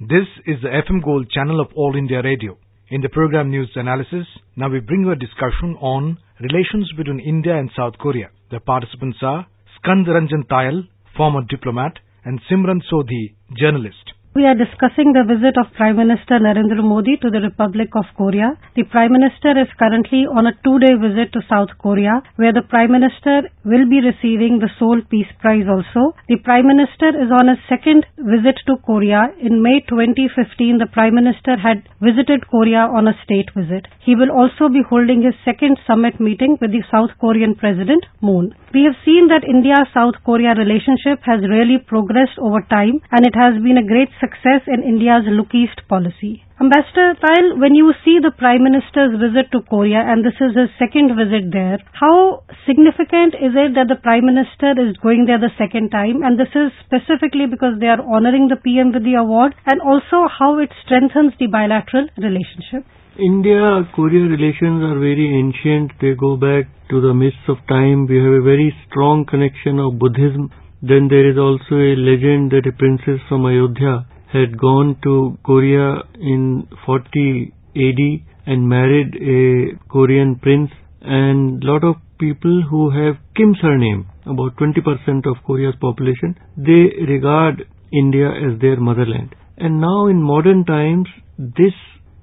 This is the FM Gold channel of All India Radio. In the program News Analysis, now we bring you a discussion on relations between India and South Korea. The participants are Skand Ranjan Tayal, former diplomat, and Simran Sodhi, journalist. We are discussing the visit of Prime Minister Narendra Modi to the Republic of Korea. The Prime Minister is currently on a two-day visit to South Korea, where the Prime Minister will be receiving the Seoul Peace Prize also. The Prime Minister is on a second visit to Korea. In May 2015, the Prime Minister had visited Korea on a state visit. He will also be holding his second summit meeting with the South Korean President, Moon. We have seen that India-South Korea relationship has really progressed over time and it has been a great success in India's Look East policy. Ambassador Tayal, when you see the Prime Minister's visit to Korea and this is his second visit there, how significant is it that the Prime Minister is going there the second time and this is specifically because they are honoring the PM with the award and also how it strengthens the bilateral relationship? India-Korea relations are very ancient. They go back to the mists of time. We have a very strong connection of Buddhism. Then there is also a legend that a princess from Ayodhya had gone to Korea in 40 AD and married a Korean prince and lot of people who have Kim surname, about 20% of Korea's population, they regard India as their motherland. And now in modern times, this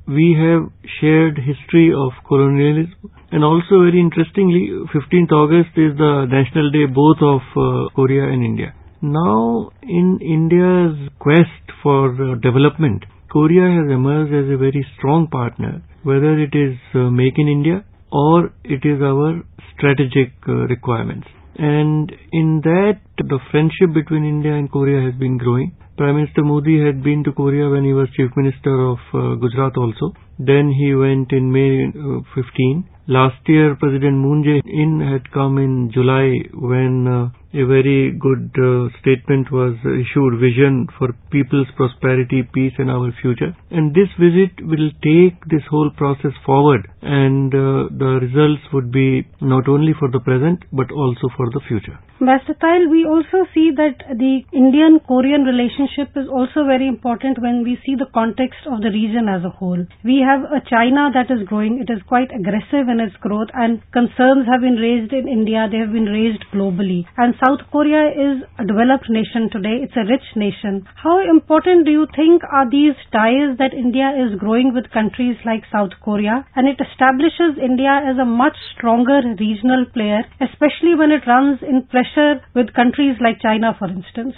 we have shared history of colonialism and also very interestingly 15th August is the national day both of uh, Korea and India. Now in India's quest for uh, development, Korea has emerged as a very strong partner, whether it is uh, Make in India or it is our strategic uh, requirements. And in that, the friendship between India and Korea has been growing. Prime Minister Modi had been to Korea when he was Chief Minister of uh, Gujarat also. Then he went in May uh, 15. Last year, President Moon Jae-in had come in July when uh, a very good uh, statement was issued, vision for people's prosperity, peace and our future. And this visit will take this whole process forward and uh, the results would be not only for the present but also for the future. Master Tayal, we also see that the Indian-Korean relationship is also very important when we see the context of the region as a whole. We have a China that is growing. It is quite aggressive in its growth and concerns have been raised in India. They have been raised globally. And South Korea is a developed nation today. It's a rich nation. How important do you think are these ties that India is growing with countries like South Korea? And it establishes India as a much stronger regional player, especially when it runs in pressure pressure with countries like China, for instance?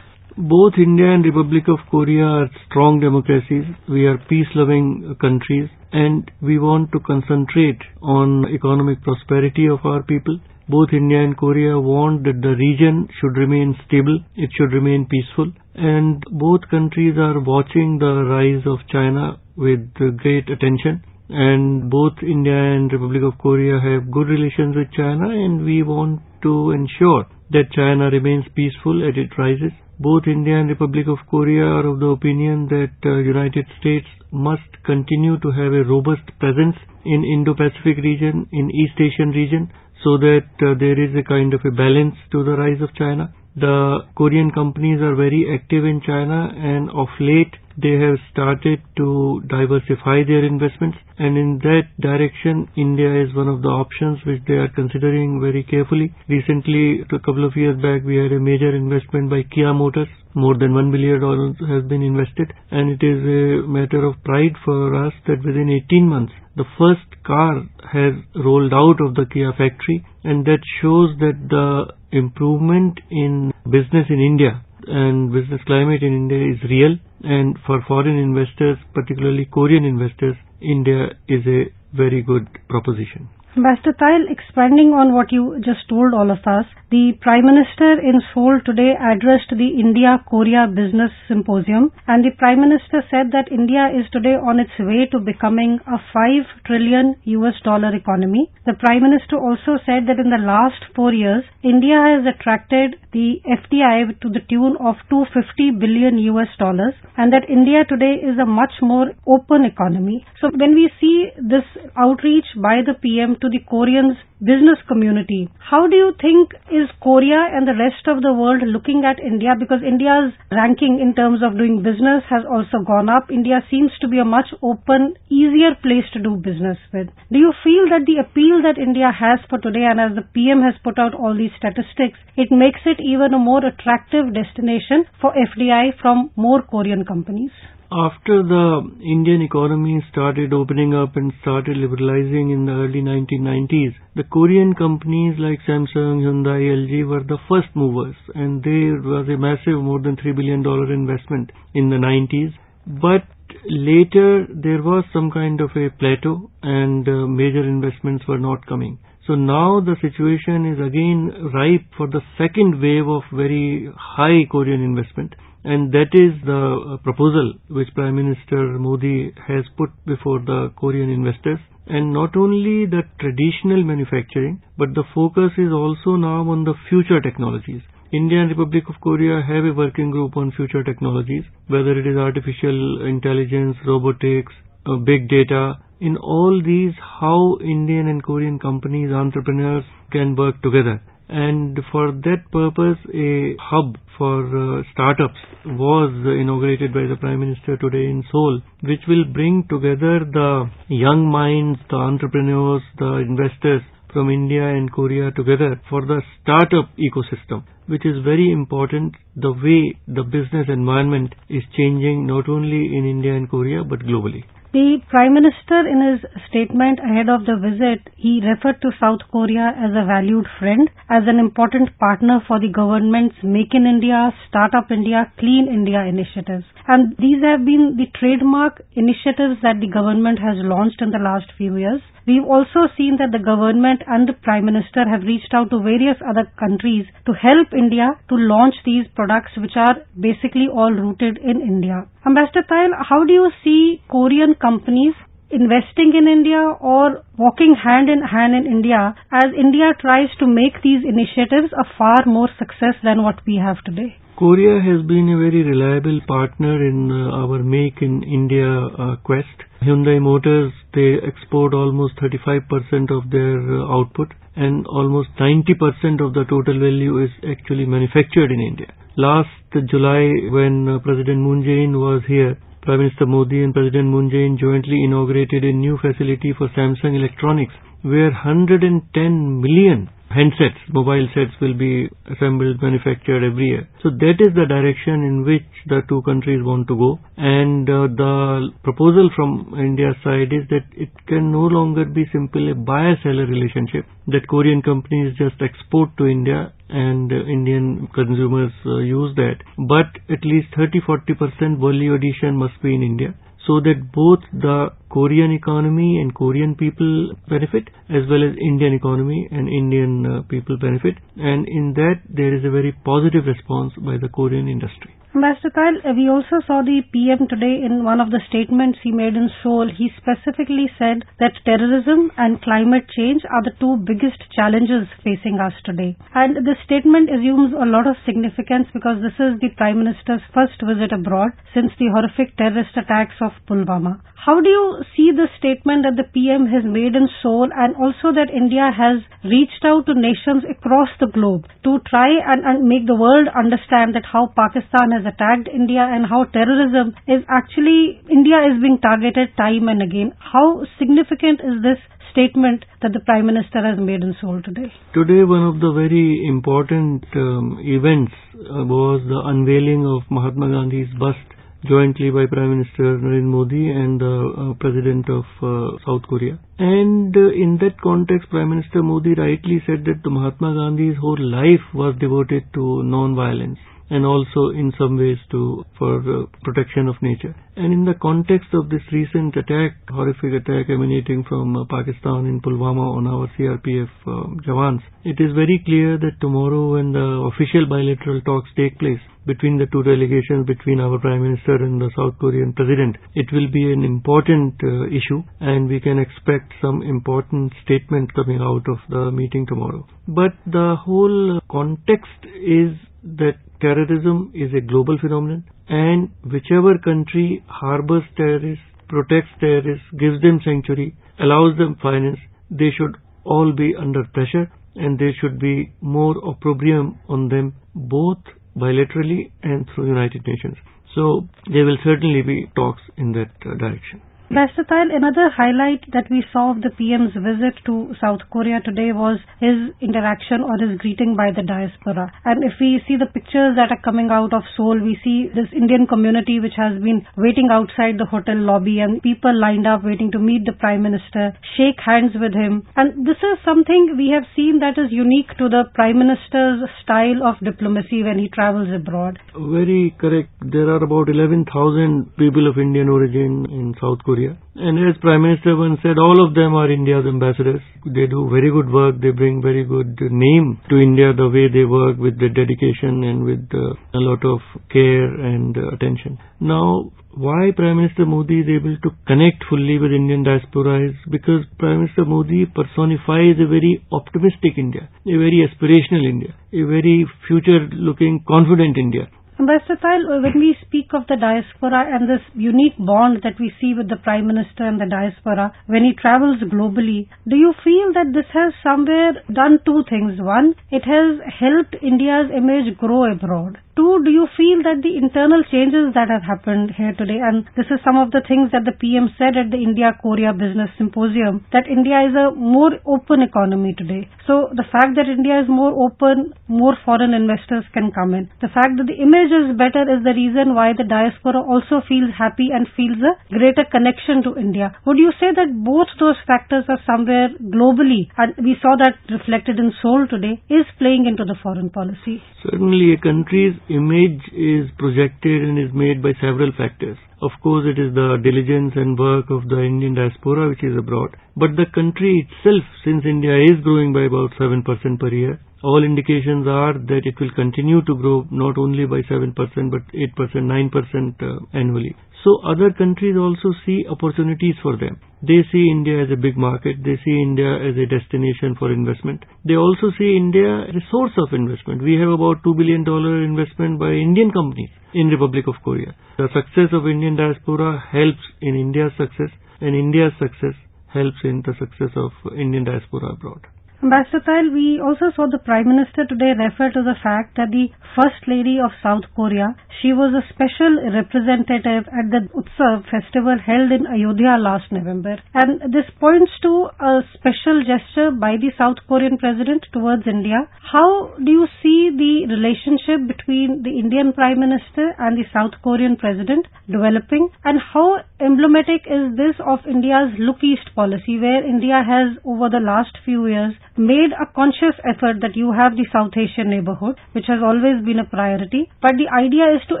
Both India and Republic of Korea are strong democracies. We are peace-loving countries and we want to concentrate on economic prosperity of our people. Both India and Korea want that the region should remain stable, it should remain peaceful and both countries are watching the rise of China with great attention and both India and Republic of Korea have good relations with China and we want to ensure that China remains peaceful as it rises. Both India and Republic of Korea are of the opinion that uh, United States must continue to have a robust presence in Indo-Pacific region, in East Asian region, so that uh, there is a kind of a balance to the rise of China. The Korean companies are very active in China and of late they have started to diversify their investments and in that direction India is one of the options which they are considering very carefully. Recently, a couple of years back, we had a major investment by Kia Motors. More than $1 billion has been invested and it is a matter of pride for us that within 18 months, the first car has rolled out of the Kia factory and that shows that the improvement in business in India and business climate in India is real and for foreign investors, particularly Korean investors, India is a very good proposition. Ambassador expanding on what you just told all of us, the Prime Minister in Seoul today addressed the India-Korea Business Symposium and the Prime Minister said that India is today on its way to becoming a 5 trillion US dollar economy. The Prime Minister also said that in the last four years, India has attracted the FDI to the tune of 250 billion US dollars and that India today is a much more open economy. So when we see this outreach by the PM to the Koreans business community. How do you think is Korea and the rest of the world looking at India? Because India's ranking in terms of doing business has also gone up. India seems to be a much open, easier place to do business with. Do you feel that the appeal that India has for today and as the PM has put out all these statistics, it makes it even a more attractive destination for FDI from more Korean companies? After the Indian economy started opening up and started liberalizing in the early 1990s, the Korean companies like Samsung, Hyundai, LG were the first movers and there was a massive more than $3 billion investment in the 90s. But later there was some kind of a plateau and uh, major investments were not coming. So now the situation is again ripe for the second wave of very high Korean investment and that is the uh, proposal which Prime Minister Modi has put before the Korean investors. And not only the traditional manufacturing, but the focus is also now on the future technologies. India and Republic of Korea have a working group on future technologies, whether it is artificial intelligence, robotics, uh, big data. In all these, how Indian and Korean companies, entrepreneurs can work together and for that purpose a hub for uh, startups was inaugurated by the Prime Minister today in Seoul, which will bring together the young minds, the entrepreneurs, the investors from India and Korea together for the startup ecosystem, which is very important the way the business environment is changing not only in India and Korea but globally. The Prime Minister, in his statement ahead of the visit, he referred to South Korea as a valued friend, as an important partner for the government's Make in India, Startup India, Clean India initiatives. And these have been the trademark initiatives that the government has launched in the last few years. We've also seen that the government and the Prime Minister have reached out to various other countries to help India to launch these products which are basically all rooted in India. Ambassador Tayal, how do you see Korean companies investing in India or walking hand in hand in India as India tries to make these initiatives a far more success than what we have today? Korea has been a very reliable partner in uh, our Make in India uh, quest. Hyundai Motors, they export almost 35% of their uh, output and almost 90% of the total value is actually manufactured in India. Last July when uh, President Moon Jae-in was here, Prime Minister Modi and President Moon Jae-in jointly inaugurated a new facility for Samsung Electronics where 110 million handsets, mobile sets will be assembled, manufactured every year. So that is the direction in which the two countries want to go. And uh, the proposal from India's side is that it can no longer be simply a buyer-seller relationship, that Korean companies just export to India and uh, Indian consumers uh, use that. But at least 30-40% value addition must be in India so that both the Korean economy and Korean people benefit as well as Indian economy and Indian uh, people benefit and in that there is a very positive response by the Korean industry. Ambassador Tayal, we also saw the PM today in one of the statements he made in Seoul. He specifically said that terrorism and climate change are the two biggest challenges facing us today. And this statement assumes a lot of significance because this is the Prime Minister's first visit abroad since the horrific terrorist attacks of Pulwama. How do you see the statement that the PM has made in Seoul and also that India has reached out to nations across the globe to try and, and make the world understand that how Pakistan has attacked India and how terrorism is actually, India is being targeted time and again. How significant is this statement that the Prime Minister has made in Seoul today? Today, one of the very important um, events uh, was the unveiling of Mahatma Gandhi's bust jointly by Prime Minister Narendra Modi and the uh, President of uh, South Korea. And uh, in that context, Prime Minister Modi rightly said that Mahatma Gandhi's whole life was devoted to non-violence and also in some ways to for uh, protection of nature. And in the context of this recent attack, horrific attack emanating from uh, Pakistan in Pulwama on our CRPF uh, Jawans, it is very clear that tomorrow when the official bilateral talks take place between the two delegations, between our Prime Minister and the South Korean President, it will be an important uh, issue and we can expect some important statement coming out of the meeting tomorrow. But the whole context is that terrorism is a global phenomenon and whichever country harbors terrorists, protects terrorists, gives them sanctuary, allows them finance, they should all be under pressure and there should be more opprobrium on them both bilaterally and through United Nations. So there will certainly be talks in that uh, direction. Versatile, another highlight that we saw of the PM's visit to South Korea today was his interaction or his greeting by the diaspora. And if we see the pictures that are coming out of Seoul, we see this Indian community which has been waiting outside the hotel lobby and people lined up waiting to meet the Prime Minister, shake hands with him. And this is something we have seen that is unique to the Prime Minister's style of diplomacy when he travels abroad. Very correct. There are about 11,000 people of Indian origin in South Korea and as Prime Minister once said, all of them are India's ambassadors. They do very good work. They bring very good name to India the way they work with the dedication and with uh, a lot of care and uh, attention. Now, why Prime Minister Modi is able to connect fully with Indian diaspora is because Prime Minister Modi personifies a very optimistic India, a very aspirational India, a very future looking confident India. Versatile, uh, when we speak of the diaspora and this unique bond that we see with the Prime Minister and the diaspora when he travels globally, do you feel that this has somewhere done two things? One, it has helped India's image grow abroad. Two, do you feel that the internal changes that have happened here today, and this is some of the things that the PM said at the India-Korea Business Symposium, that India is a more open economy today. So the fact that India is more open, more foreign investors can come in. The fact that the image is better is the reason why the diaspora also feels happy and feels a greater connection to India. Would you say that both those factors are somewhere globally, and we saw that reflected in Seoul today, is playing into the foreign policy? Certainly a country's image is projected and is made by several factors. Of course, it is the diligence and work of the Indian diaspora which is abroad. But the country itself, since India is growing by about 7% per year, all indications are that it will continue to grow not only by 7% but 8%, 9% uh, annually. So other countries also see opportunities for them. They see India as a big market. They see India as a destination for investment. They also see India as a source of investment. We have about $2 billion investment by Indian companies in Republic of Korea. The success of Indian diaspora helps in India's success and India's success helps in the success of Indian diaspora abroad. Ambassador, we also saw the Prime Minister today refer to the fact that the First Lady of South Korea, she was a special representative at the Utsav festival held in Ayodhya last November. And this points to a special gesture by the South Korean President towards India. How do you see the relationship between the Indian Prime Minister and the South Korean President developing? And how emblematic is this of India's Look East policy where India has over the last few years made a conscious effort that you have the South Asian neighborhood, which has always been a priority, but the idea is to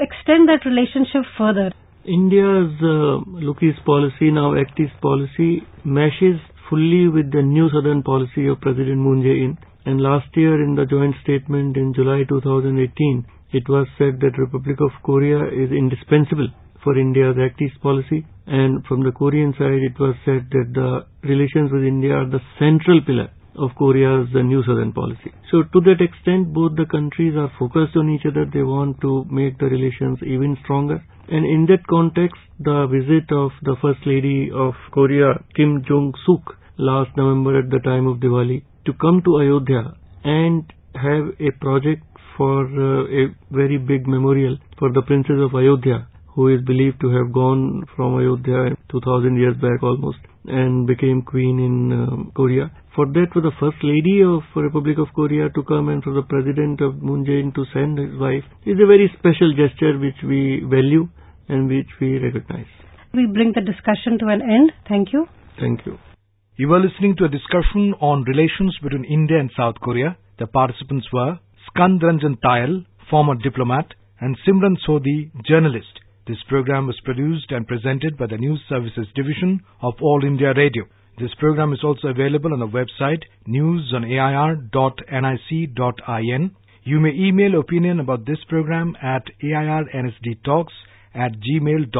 extend that relationship further. India's uh, East policy, now Act East policy, meshes fully with the new southern policy of President Moon Jae-in. And last year in the joint statement in July 2018, it was said that Republic of Korea is indispensable for India's Act East policy. And from the Korean side, it was said that the relations with India are the central pillar of Korea's new southern policy. So to that extent, both the countries are focused on each other. They want to make the relations even stronger. And in that context, the visit of the First Lady of Korea, Kim Jung-sook, last November at the time of Diwali, to come to Ayodhya and have a project for uh, a very big memorial for the Princess of Ayodhya, who is believed to have gone from Ayodhya 2000 years back almost and became queen in um, Korea. For that, for the First Lady of Republic of Korea to come and for the President of Moon Jae-in to send his wife is a very special gesture which we value and which we recognize. We bring the discussion to an end. Thank you. Thank you. You were listening to a discussion on relations between India and South Korea. The participants were Skand Ranjan Tayal, former diplomat, and Simran Sodhi, journalist. This program was produced and presented by the News Services Division of All India Radio. This program is also available on the website newsonair.nic.in. You may email opinion about this program at airnsdtalks at gmail.com.